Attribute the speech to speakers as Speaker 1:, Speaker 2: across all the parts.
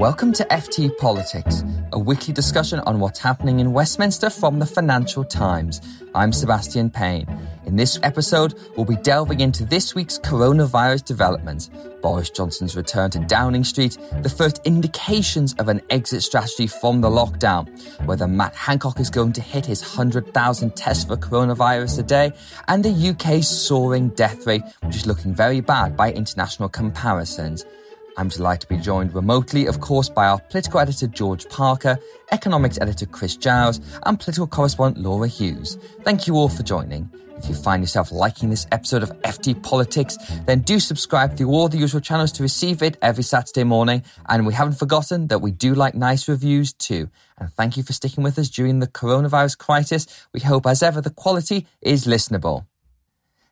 Speaker 1: Welcome to FT Politics, a weekly discussion on what's happening in Westminster from the Financial Times. I'm Sebastian Payne. In this episode, we'll be delving into this week's coronavirus developments, Boris Johnson's return to Downing Street, the first indications of an exit strategy from the lockdown, whether Matt Hancock is going to hit his 100,000 tests for coronavirus a day, and the UK's soaring death rate, which is looking very bad by international comparisons. I'm delighted to be joined remotely, of course, by our political editor George Parker, economics editor Chris Giles, and political correspondent Laura Hughes. Thank you all for joining. If you find yourself liking this episode of FT Politics, then do subscribe through all the usual channels to receive it every Saturday morning. And we haven't forgotten that we do like nice reviews too. And thank you for sticking with us during the coronavirus crisis. We hope, as ever, the quality is listenable.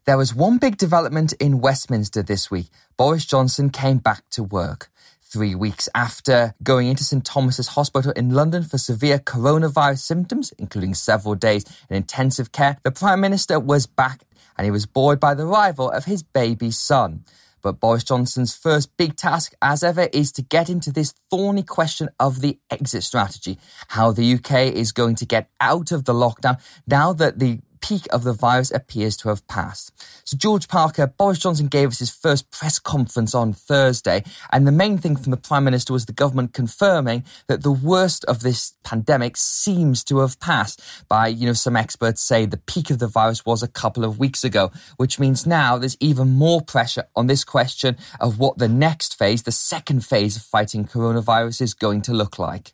Speaker 1: There was one big development in Westminster this week. Boris Johnson came back to work. Three weeks after going into St Thomas's Hospital in London for severe coronavirus symptoms, including several days in intensive care, the Prime Minister was back and he was buoyed by the arrival of his baby son. But Boris Johnson's first big task, as ever, is to get into this thorny question of the exit strategy. How the UK is going to get out of the lockdown now that the peak of the virus appears to have passed. So George Parker, Boris Johnson gave us his first press conference on Thursday, and the main thing from the Prime Minister was the government confirming that the worst of this pandemic seems to have passed. By, you know, some experts say the peak of the virus was a couple of weeks ago, which means now there's even more pressure on this question of what the next phase, the second phase of fighting coronavirus is going to look like.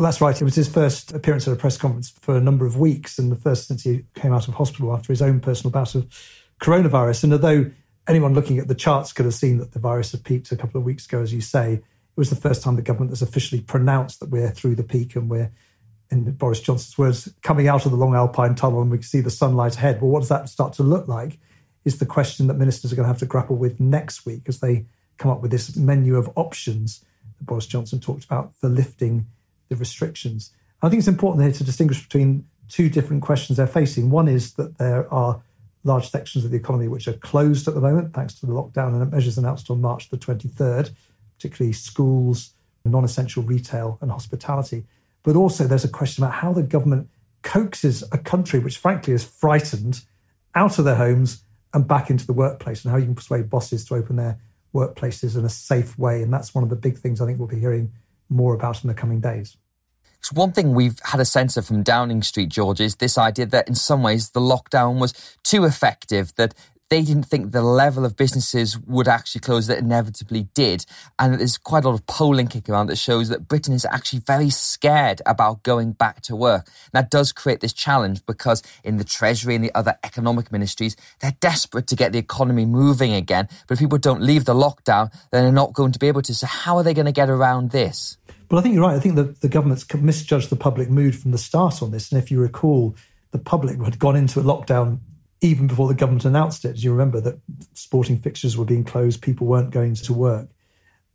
Speaker 2: Well, that's right. It was his first appearance at a press conference for a number of weeks, and the first since he came out of hospital after his own personal bout of coronavirus. And although anyone looking at the charts could have seen that the virus had peaked a couple of weeks ago, as you say, it was the first time the government has officially pronounced that we're through the peak and we're, in Boris Johnson's words, coming out of the long Alpine tunnel and we can see the sunlight ahead. Well, what does that start to look like? Is the question that ministers are going to have to grapple with next week as they come up with this menu of options that Boris Johnson talked about for lifting the restrictions. I think it's important here to distinguish between two different questions they're facing. One is that there are large sections of the economy which are closed at the moment, thanks to the lockdown and measures announced on March the 23rd, particularly schools, non essential retail, and hospitality. But also, there's a question about how the government coaxes a country which, frankly, is frightened out of their homes and back into the workplace, and how you can persuade bosses to open their workplaces in a safe way. And that's one of the big things I think we'll be hearing more about in the coming days.
Speaker 1: So one thing we've had a sense of from Downing Street, George, is this idea that in some ways the lockdown was too effective, that they didn't think the level of businesses would actually close that inevitably did. And there's quite a lot of polling kicking around that shows that Britain is actually very scared about going back to work. And that does create this challenge because in the Treasury and the other economic ministries, they're desperate to get the economy moving again. But if people don't leave the lockdown, then they're not going to be able to. So how are they going to get around this?
Speaker 2: Well, I think you're right. I think that the government's misjudged the public mood from the start on this. And if you recall, the public had gone into a lockdown even before the government announced it. As you remember, that sporting fixtures were being closed, people weren't going to work.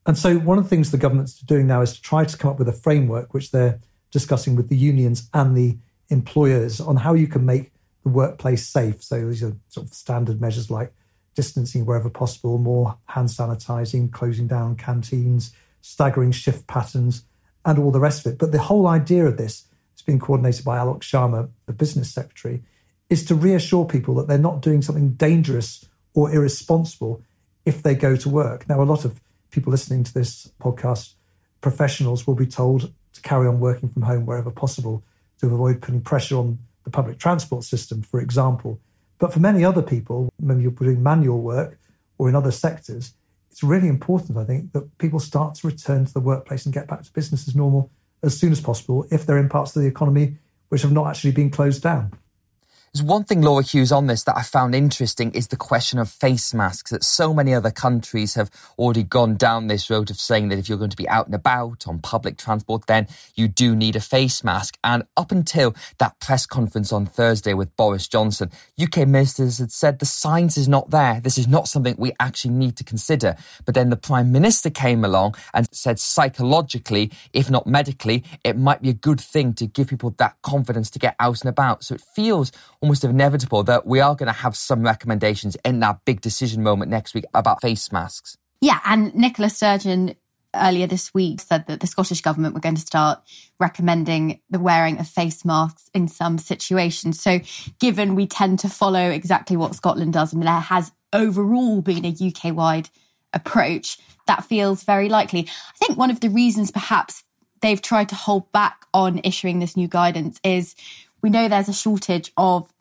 Speaker 2: And so, one of the things the government's doing now is to try to come up with a framework which they're discussing with the unions and the employers on how you can make the workplace safe. So, these are sort of standard measures like distancing wherever possible, more hand sanitizing, closing down canteens, staggering shift patterns, and all the rest of it. But the whole idea of this has been coordinated by Alok Sharma, the business secretary, is to reassure people that they're not doing something dangerous or irresponsible if they go to work. Now, a lot of people listening to this podcast, professionals, will be told to carry on working from home wherever possible to avoid putting pressure on the public transport system, for example. But for many other people, maybe you're doing manual work or in other sectors, it's really important, I think, that people start to return to the workplace and get back to business as normal as soon as possible if they're in parts of the economy which have not actually been closed down.
Speaker 1: There's one thing, Laura Hughes, on this that I found interesting is the question of face masks. That so many other countries have already gone down this road of saying that if you're going to be out and about on public transport, then you do need a face mask. And up until that press conference on Thursday with Boris Johnson, UK ministers had said the science is not there. This is not something we actually need to consider. But then the Prime Minister came along and said psychologically, if not medically, it might be a good thing to give people that confidence to get out and about. So it feels almost inevitable that we are going to have some recommendations in that big decision moment next week about face masks.
Speaker 3: Yeah, and Nicola Sturgeon earlier this week said that the Scottish government were going to start recommending the wearing of face masks in some situations. So, given we tend to follow exactly what Scotland does, and there has overall been a UK wide approach, that feels very likely. I think one of the reasons perhaps they've tried to hold back on issuing this new guidance is we know there's a shortage of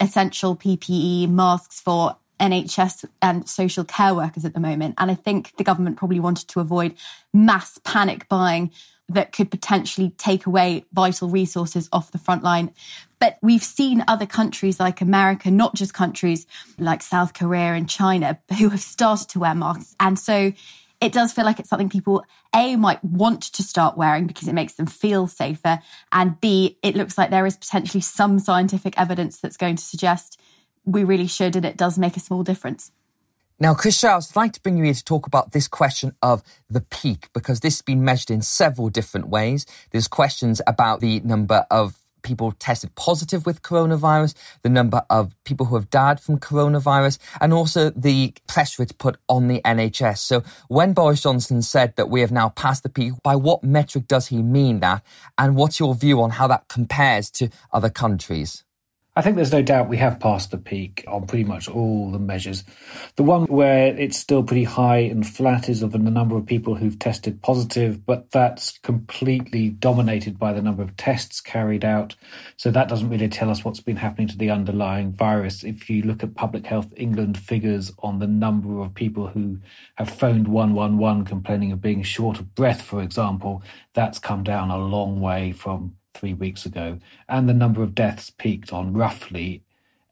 Speaker 3: essential PPE masks for NHS and social care workers at the moment. And I think the government probably wanted to avoid mass panic buying that could potentially take away vital resources off the front line. But we've seen other countries like America, not just countries like South Korea and China, who have started to wear masks. And so it does feel like it's something people A might want to start wearing because it makes them feel safer. And B, it looks like there is potentially some scientific evidence that's going to suggest we really should, and it does make a small difference.
Speaker 1: Now, Chris Strauss, I'd like to bring you here to talk about this question of the peak, because this has been measured in several different ways. There's questions about the number of people tested positive with coronavirus, the number of people who have died from coronavirus, and also the pressure it's put on the NHS. So when Boris Johnson said that we have now passed the peak, by what metric does he mean that? And what's your view on how that compares to other countries?
Speaker 4: I think there's no doubt we have passed the peak on pretty much all the measures. The one where it's still pretty high and flat is of the number of people who've tested positive, but that's completely dominated by the number of tests carried out. So that doesn't really tell us what's been happening to the underlying virus. If you look at Public Health England figures on the number of people who have phoned 111 complaining of being short of breath, for example, that's come down a long way from three weeks ago, and the number of deaths peaked on roughly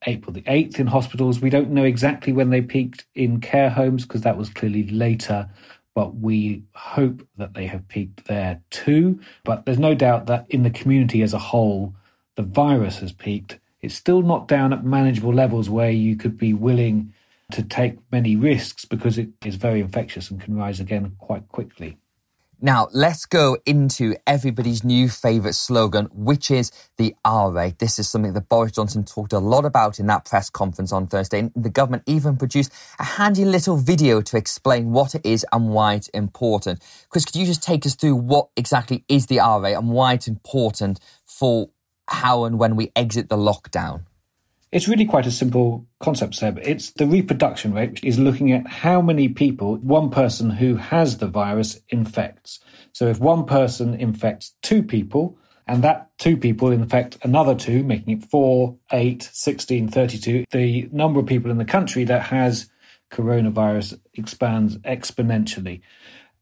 Speaker 4: April the 8th in hospitals. We don't know exactly when they peaked in care homes because that was clearly later, but we hope that they have peaked there too. But there's no doubt that in the community as a whole, the virus has peaked. It's still not down at manageable levels where you could be willing to take many risks because it is very infectious and can rise again quite quickly.
Speaker 1: Now, let's go into everybody's new favourite slogan, which is the R rate. This is something that Boris Johnson talked a lot about in that press conference on Thursday. And the government even produced a handy little video to explain what it is and why it's important. Chris, could you just take us through what exactly is the R rate and why it's important for how and when we exit the lockdown?
Speaker 4: It's really quite a simple concept, Seb. It's the reproduction rate, which is looking at how many people one person who has the virus infects. So if one person infects two people, and that two people infect another two, making it 4, 8, 16, 32, the number of people in the country that has coronavirus expands exponentially.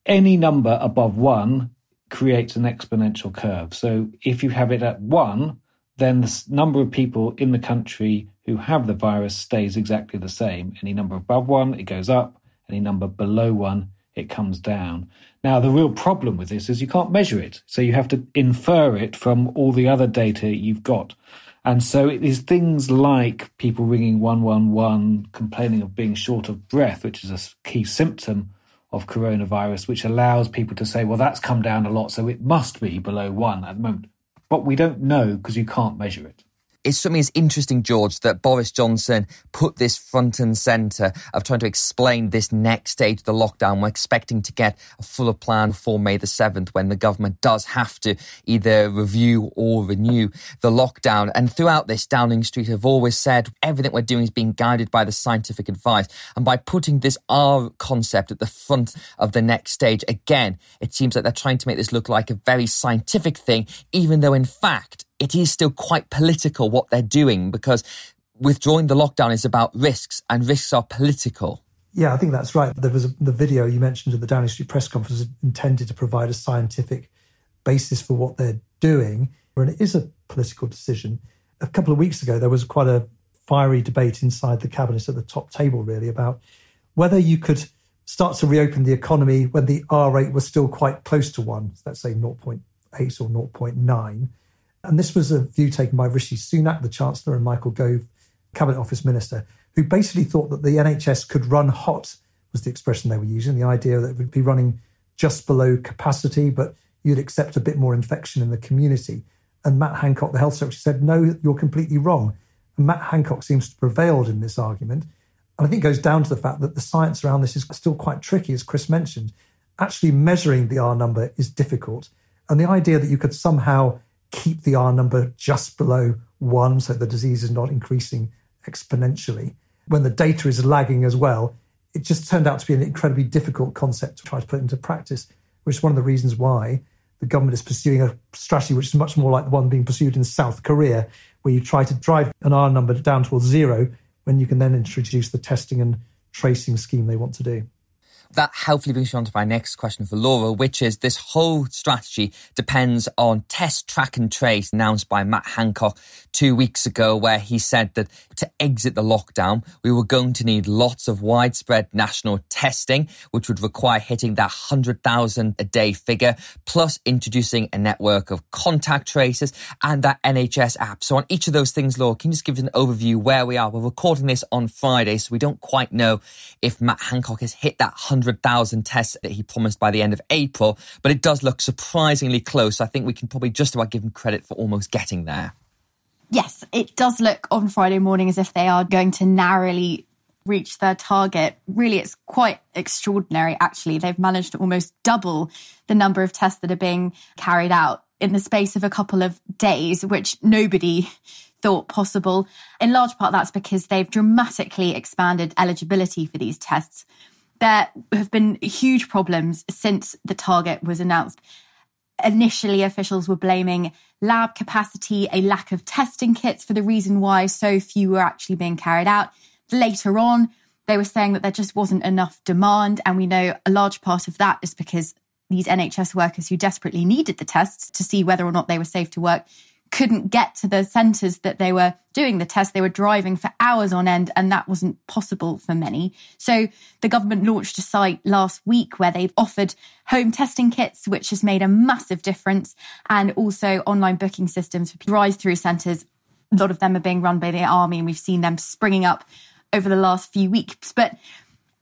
Speaker 4: Any number above 1 creates an exponential curve. So if you have it at 1, then the number of people in the country who have the virus stays exactly the same. Any number above one, it goes up. Any number below one, it comes down. Now, the real problem with this is you can't measure it. So you have to infer it from all the other data you've got. And so it is things like people ringing 111, complaining of being short of breath, which is a key symptom of coronavirus, which allows people to say, well, that's come down a lot, so it must be below one at the moment but we don't know because you can't measure it
Speaker 1: it struck me as interesting, George, that Boris Johnson put this front and centre of trying to explain this next stage of the lockdown. We're expecting to get a fuller plan for May the 7th when the government does have to either review or renew the lockdown. And throughout this, Downing Street have always said everything we're doing is being guided by the scientific advice. And by putting this R concept at the front of the next stage, again, it seems like they're trying to make this look like a very scientific thing, even though in fact, it is still quite political what they're doing because withdrawing the lockdown is about risks and risks are political.
Speaker 2: Yeah, I think that's right. There was a, the video you mentioned at the Downing Street press conference intended to provide a scientific basis for what they're doing. And it is a political decision. A couple of weeks ago, there was quite a fiery debate inside the cabinet at the top table, really, about whether you could start to reopen the economy when the R rate was still quite close to one, let's say 0.8 or 0.9. And this was a view taken by Rishi Sunak, the Chancellor, and Michael Gove, Cabinet Office Minister, who basically thought that the NHS could run hot, was the expression they were using, the idea that it would be running just below capacity, but you'd accept a bit more infection in the community. And Matt Hancock, the health secretary, said, no, you're completely wrong. And Matt Hancock seems to have prevailed in this argument. And I think it goes down to the fact that the science around this is still quite tricky, as Chris mentioned. Actually, measuring the R number is difficult. And the idea that you could somehow keep the R number just below one so the disease is not increasing exponentially. When the data is lagging as well, it just turned out to be an incredibly difficult concept to try to put into practice, which is one of the reasons why the government is pursuing a strategy which is much more like the one being pursued in South Korea, where you try to drive an R number down towards zero when you can then introduce the testing and tracing scheme they want to do
Speaker 1: that helpfully brings me on to my next question for Laura, which is this whole strategy depends on test, track and trace announced by Matt Hancock two weeks ago, where he said that to exit the lockdown, we were going to need lots of widespread national testing, which would require hitting that 100,000 a day figure, plus introducing a network of contact tracers and that NHS app. So on each of those things, Laura, can you just give us an overview where we are? We're recording this on Friday, so we don't quite know if Matt Hancock has hit that 100 100,000 tests that he promised by the end of April, but it does look surprisingly close. I think we can probably just about give him credit for almost getting there.
Speaker 3: Yes, it does look on Friday morning as if they are going to narrowly reach their target. Really, it's quite extraordinary, actually. They've managed to almost double the number of tests that are being carried out in the space of a couple of days, which nobody thought possible. In large part, that's because they've dramatically expanded eligibility for these tests there have been huge problems since the target was announced. Initially, officials were blaming lab capacity, a lack of testing kits for the reason why so few were actually being carried out. Later on, they were saying that there just wasn't enough demand. And we know a large part of that is because these NHS workers who desperately needed the tests to see whether or not they were safe to work couldn't get to the centres that they were doing the test. They were driving for hours on end, and that wasn't possible for many. So the government launched a site last week where they've offered home testing kits, which has made a massive difference, and also online booking systems for drive through centres. A lot of them are being run by the army, and we've seen them springing up over the last few weeks. But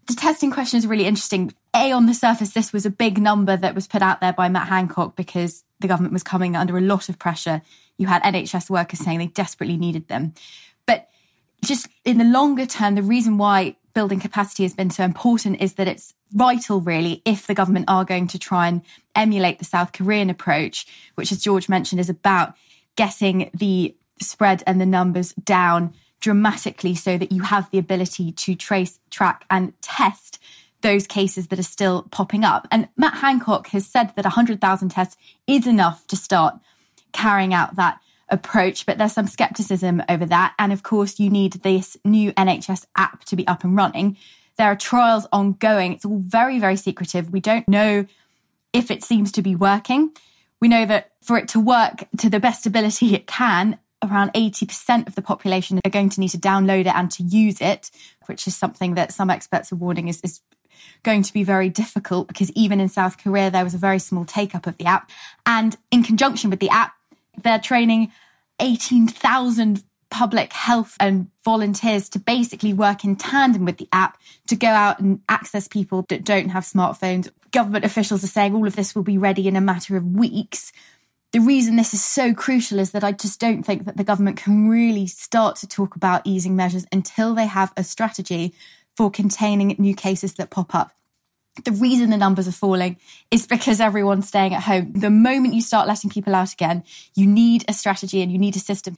Speaker 3: the testing question is really interesting. A, on the surface, this was a big number that was put out there by Matt Hancock because the government was coming under a lot of pressure you had NHS workers saying they desperately needed them. But just in the longer term, the reason why building capacity has been so important is that it's vital, really, if the government are going to try and emulate the South Korean approach, which, as George mentioned, is about getting the spread and the numbers down dramatically so that you have the ability to trace, track, and test those cases that are still popping up. And Matt Hancock has said that 100,000 tests is enough to start carrying out that approach, but there's some skepticism over that. And of course, you need this new NHS app to be up and running. There are trials ongoing. It's all very, very secretive. We don't know if it seems to be working. We know that for it to work to the best ability it can, around 80% of the population are going to need to download it and to use it, which is something that some experts are warning is, is going to be very difficult because even in South Korea, there was a very small take up of the app. And in conjunction with the app, they're training 18,000 public health and volunteers to basically work in tandem with the app to go out and access people that don't have smartphones. Government officials are saying all of this will be ready in a matter of weeks. The reason this is so crucial is that I just don't think that the government can really start to talk about easing measures until they have a strategy for containing new cases that pop up the reason the numbers are falling is because everyone's staying at home. The moment you start letting people out again, you need a strategy and you need a system.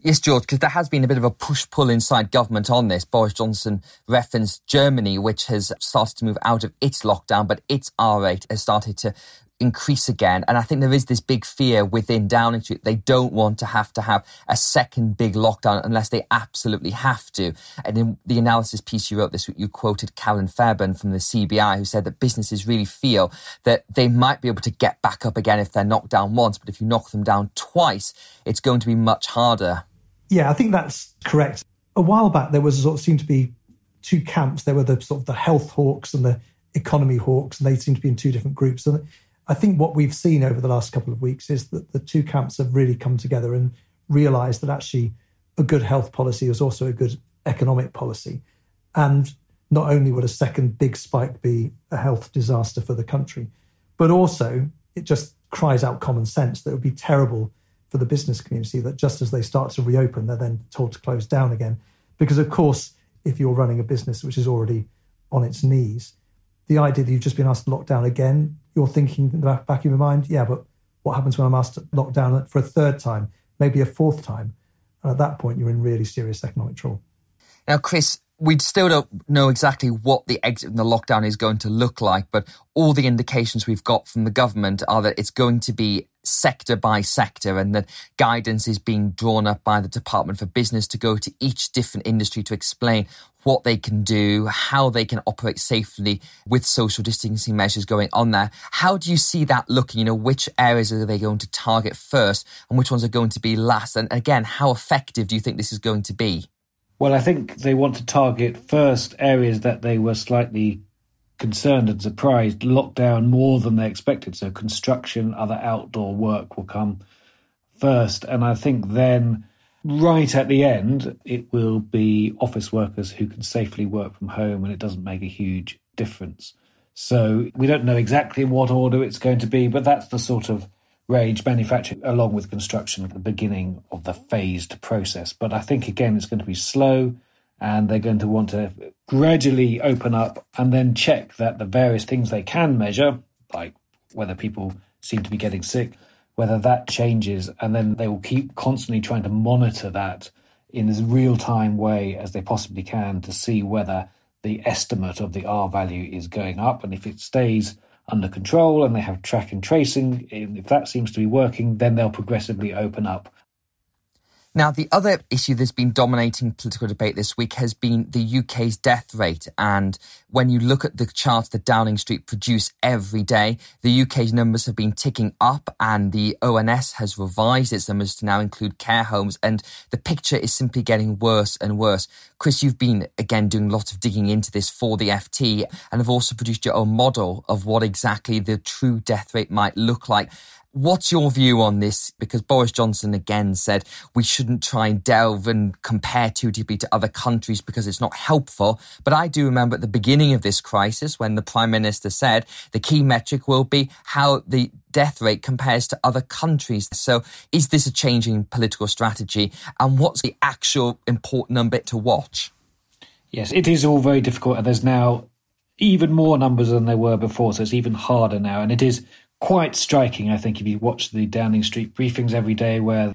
Speaker 1: Yes, George, because there has been a bit of a push pull inside government on this. Boris Johnson referenced Germany, which has started to move out of its lockdown, but its R rate has started to increase again. And I think there is this big fear within Downing Street. They don't want to have to have a second big lockdown unless they absolutely have to. And in the analysis piece you wrote this week, you quoted Carolyn Fairbairn from the CBI, who said that businesses really feel that they might be able to get back up again if they're knocked down once, but if you knock them down twice, it's going to be much harder.
Speaker 2: Yeah, I think that's correct. A while back, there was sort of seemed to be two camps. There were the sort of the health hawks and the economy hawks, and they seemed to be in two different groups. And I think what we've seen over the last couple of weeks is that the two camps have really come together and realised that actually a good health policy is also a good economic policy. And not only would a second big spike be a health disaster for the country, but also it just cries out common sense that it would be terrible for the business community that just as they start to reopen, they're then told to close down again. Because, of course, if you're running a business which is already on its knees, the idea that you've just been asked to lock down again, you're thinking in the back of your mind, yeah, but what happens when I'm asked to lock down for a third time, maybe a fourth time? And at that point, you're in really serious economic trouble.
Speaker 1: Now, Chris, we still don't know exactly what the exit from the lockdown is going to look like, but all the indications we've got from the government are that it's going to be sector by sector and that guidance is being drawn up by the Department for Business to go to each different industry to explain what they can do, how they can operate safely with social distancing measures going on there. How do you see that looking? You know, which areas are they going to target first and which ones are going to be last? And again, how effective do you think this is going to be?
Speaker 4: Well, I think they want to target first areas that they were slightly concerned and surprised locked down more than they expected. So construction, other outdoor work will come first. And I think then right at the end, it will be office workers who can safely work from home and it doesn't make a huge difference. So we don't know exactly what order it's going to be, but that's the sort of range manufacturing along with construction at the beginning of the phased process. But I think again it's going to be slow and they're going to want to gradually open up and then check that the various things they can measure, like whether people seem to be getting sick, whether that changes, and then they will keep constantly trying to monitor that in as real time way as they possibly can to see whether the estimate of the R value is going up. And if it stays under control and they have track and tracing. If that seems to be working, then they'll progressively open up.
Speaker 1: Now, the other issue that's been dominating political debate this week has been the UK's death rate. And when you look at the charts that Downing Street produce every day, the UK's numbers have been ticking up and the ONS has revised its numbers to now include care homes. And the picture is simply getting worse and worse. Chris, you've been again doing lots of digging into this for the FT and have also produced your own model of what exactly the true death rate might look like. What's your view on this? Because Boris Johnson again said we shouldn't try and delve and compare deeply to other countries because it's not helpful. But I do remember at the beginning of this crisis when the Prime Minister said the key metric will be how the death rate compares to other countries. So is this a changing political strategy? And what's the actual important number to watch?
Speaker 4: Yes, it is all very difficult. And there's now even more numbers than there were before. So it's even harder now. And it is quite striking, I think, if you watch the Downing Street briefings every day, where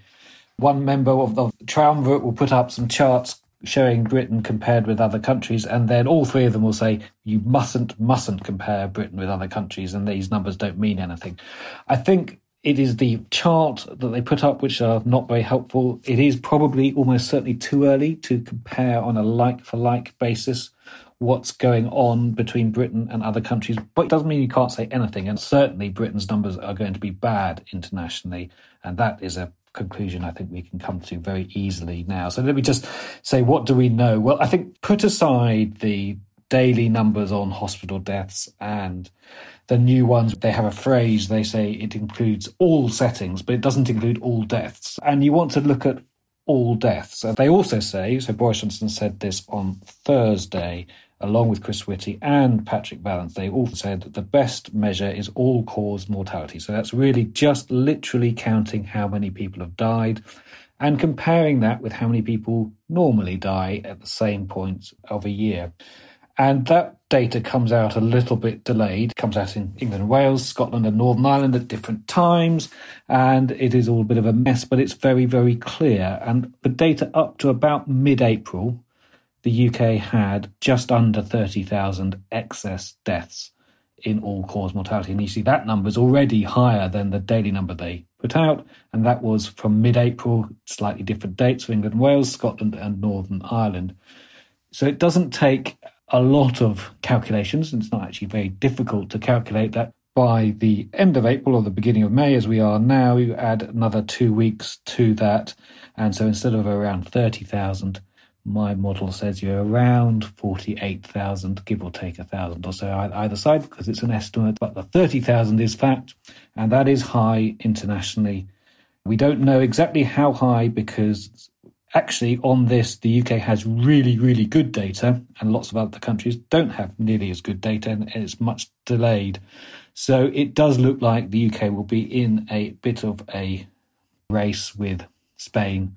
Speaker 4: one member of the triumvirate will put up some charts showing Britain compared with other countries, and then all three of them will say, You mustn't, mustn't compare Britain with other countries, and these numbers don't mean anything. I think it is the chart that they put up which are not very helpful. It is probably almost certainly too early to compare on a like for like basis what's going on between Britain and other countries, but it doesn't mean you can't say anything. And certainly Britain's numbers are going to be bad internationally. And that is a conclusion I think we can come to very easily now. So let me just say, what do we know? Well, I think put aside the daily numbers on hospital deaths and the new ones, they have a phrase, they say it includes all settings, but it doesn't include all deaths. And you want to look at all deaths. And they also say, so Boris Johnson said this on Thursday, along with Chris Whitty and Patrick Vallance, they all said that the best measure is all cause mortality. So that's really just literally counting how many people have died and comparing that with how many people normally die at the same point of a year. And that data comes out a little bit delayed. It comes out in England and Wales, Scotland and Northern Ireland at different times. And it is all a bit of a mess, but it's very, very clear. And the data up to about mid April the UK had just under 30,000 excess deaths in all cause mortality. And you see that number is already higher than the daily number they put out. And that was from mid April, slightly different dates for England Wales, Scotland, and Northern Ireland. So it doesn't take a lot of calculations, and it's not actually very difficult to calculate that. By the end of April or the beginning of May, as we are now, you add another two weeks to that. And so instead of around 30,000, my model says you're around 48,000, give or take a thousand or so either side, because it's an estimate. But the 30,000 is fact, and that is high internationally. We don't know exactly how high because actually on this, the UK has really, really good data, and lots of other countries don't have nearly as good data, and it's much delayed. So it does look like the UK will be in a bit of a race with Spain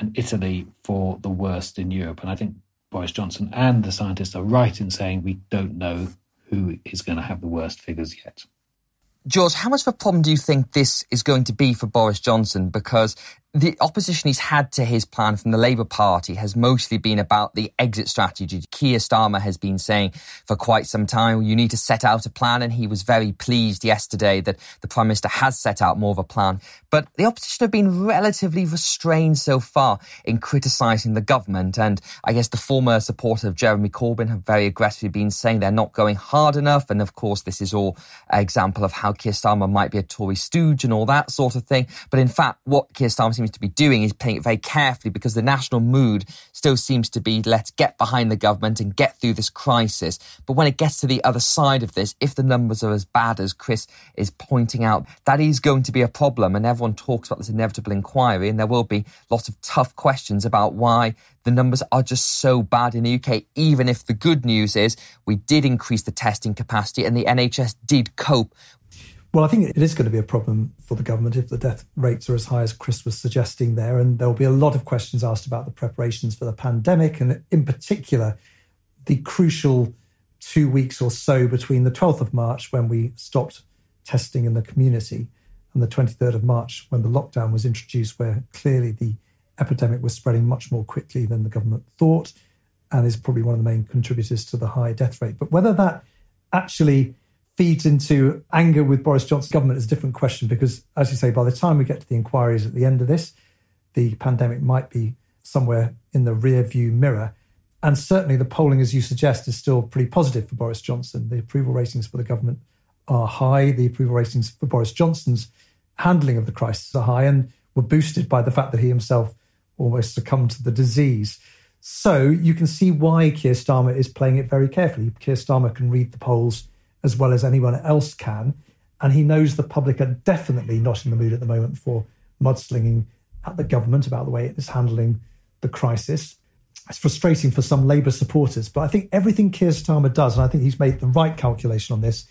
Speaker 4: and Italy for the worst in Europe. And I think Boris Johnson and the scientists are right in saying we don't know who is going to have the worst figures yet.
Speaker 1: George, how much of a problem do you think this is going to be for Boris Johnson? Because the opposition he's had to his plan from the Labour Party has mostly been about the exit strategy. Keir Starmer has been saying for quite some time, you need to set out a plan. And he was very pleased yesterday that the Prime Minister has set out more of a plan. But the opposition have been relatively restrained so far in criticising the government. And I guess the former supporter of Jeremy Corbyn have very aggressively been saying they're not going hard enough. And of course, this is all an example of how Keir Starmer might be a Tory stooge and all that sort of thing. But in fact, what Keir Starmer seems to be doing is playing it very carefully because the national mood still seems to be let's get behind the government and get through this crisis. But when it gets to the other side of this, if the numbers are as bad as Chris is pointing out, that is going to be a problem. And everyone talks about this inevitable inquiry, and there will be lots of tough questions about why the numbers are just so bad in the UK, even if the good news is we did increase the testing capacity and the NHS did cope
Speaker 2: well, I think it is going to be a problem for the government if the death rates are as high as Chris was suggesting there. And there will be a lot of questions asked about the preparations for the pandemic, and in particular, the crucial two weeks or so between the 12th of March, when we stopped testing in the community, and the 23rd of March, when the lockdown was introduced, where clearly the epidemic was spreading much more quickly than the government thought, and is probably one of the main contributors to the high death rate. But whether that actually feeds into anger with Boris Johnson's government is a different question because, as you say, by the time we get to the inquiries at the end of this, the pandemic might be somewhere in the rear view mirror. And certainly the polling, as you suggest, is still pretty positive for Boris Johnson. The approval ratings for the government are high. The approval ratings for Boris Johnson's handling of the crisis are high and were boosted by the fact that he himself almost succumbed to the disease. So you can see why Keir Starmer is playing it very carefully. Keir Starmer can read the polls as well as anyone else can. And he knows the public are definitely not in the mood at the moment for mudslinging at the government about the way it is handling the crisis. It's frustrating for some Labour supporters, but I think everything Keir Starmer does, and I think he's made the right calculation on this,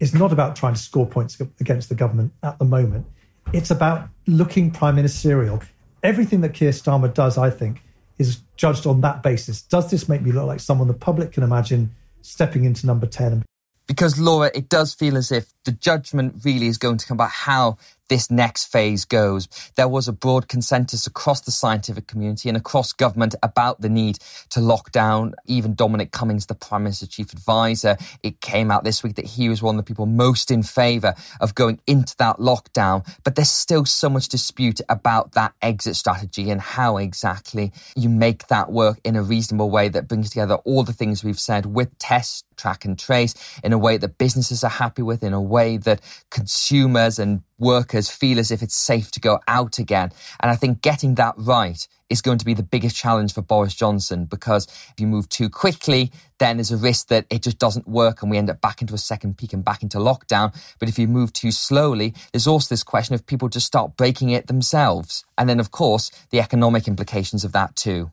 Speaker 2: is not about trying to score points against the government at the moment. It's about looking prime ministerial. Everything that Keir Starmer does, I think, is judged on that basis. Does this make me look like someone the public can imagine stepping into number 10
Speaker 1: because Laura, it does feel as if the judgment really is going to come about how this next phase goes. There was a broad consensus across the scientific community and across government about the need to lock down. Even Dominic Cummings, the Prime Minister's chief advisor, it came out this week that he was one of the people most in favour of going into that lockdown. But there's still so much dispute about that exit strategy and how exactly you make that work in a reasonable way that brings together all the things we've said with test, track and trace in a way that businesses are happy with, in a way that consumers and workers feel as if it's safe to go out again. And I think getting that right is going to be the biggest challenge for Boris Johnson because if you move too quickly, then there's a risk that it just doesn't work and we end up back into a second peak and back into lockdown. But if you move too slowly, there's also this question of people just start breaking it themselves. And then, of course, the economic implications of that too.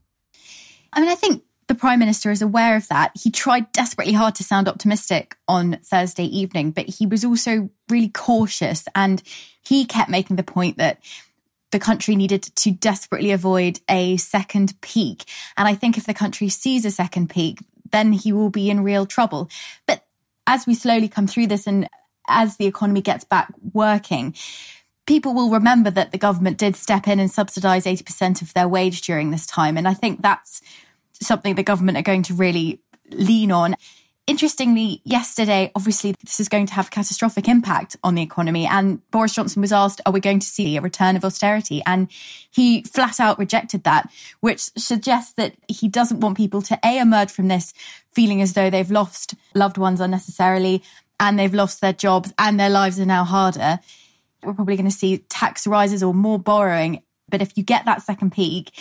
Speaker 3: I mean, I think the Prime Minister is aware of that. He tried desperately hard to sound optimistic on Thursday evening, but he was also really cautious. And he kept making the point that the country needed to desperately avoid a second peak. And I think if the country sees a second peak, then he will be in real trouble. But as we slowly come through this and as the economy gets back working, people will remember that the government did step in and subsidize 80% of their wage during this time. And I think that's something the government are going to really lean on. Interestingly, yesterday, obviously, this is going to have a catastrophic impact on the economy. And Boris Johnson was asked, are we going to see a return of austerity? And he flat out rejected that, which suggests that he doesn't want people to A, emerge from this feeling as though they've lost loved ones unnecessarily and they've lost their jobs and their lives are now harder. We're probably going to see tax rises or more borrowing. But if you get that second peak,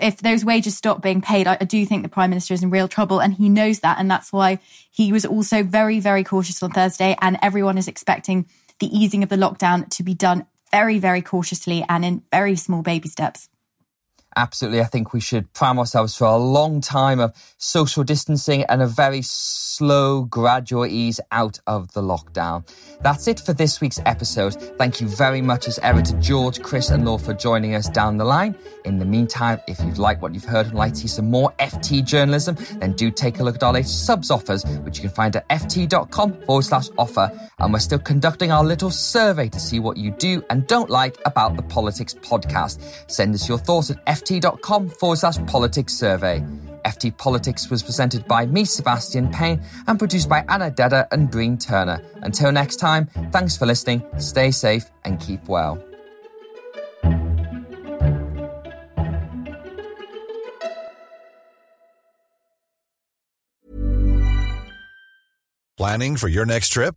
Speaker 3: if those wages stop being paid, I, I do think the prime minister is in real trouble, and he knows that, and that's why he was also very, very cautious on Thursday, and everyone is expecting the easing of the lockdown to be done very, very cautiously and in very small baby steps
Speaker 1: absolutely, I think we should prime ourselves for a long time of social distancing and a very slow, gradual ease out of the lockdown. That's it for this week's episode. Thank you very much as ever to George, Chris, and Law for joining us down the line. In the meantime, if you've liked what you've heard and like to see some more FT journalism, then do take a look at our latest subs offers, which you can find at ft.com forward slash offer. And we're still conducting our little survey to see what you do and don't like about the Politics podcast. Send us your thoughts at ft ft.com forward slash politics survey. FT Politics was presented by me, Sebastian Payne, and produced by Anna Dedder and Breen Turner. Until next time, thanks for listening, stay safe, and keep well.
Speaker 5: Planning for your next trip?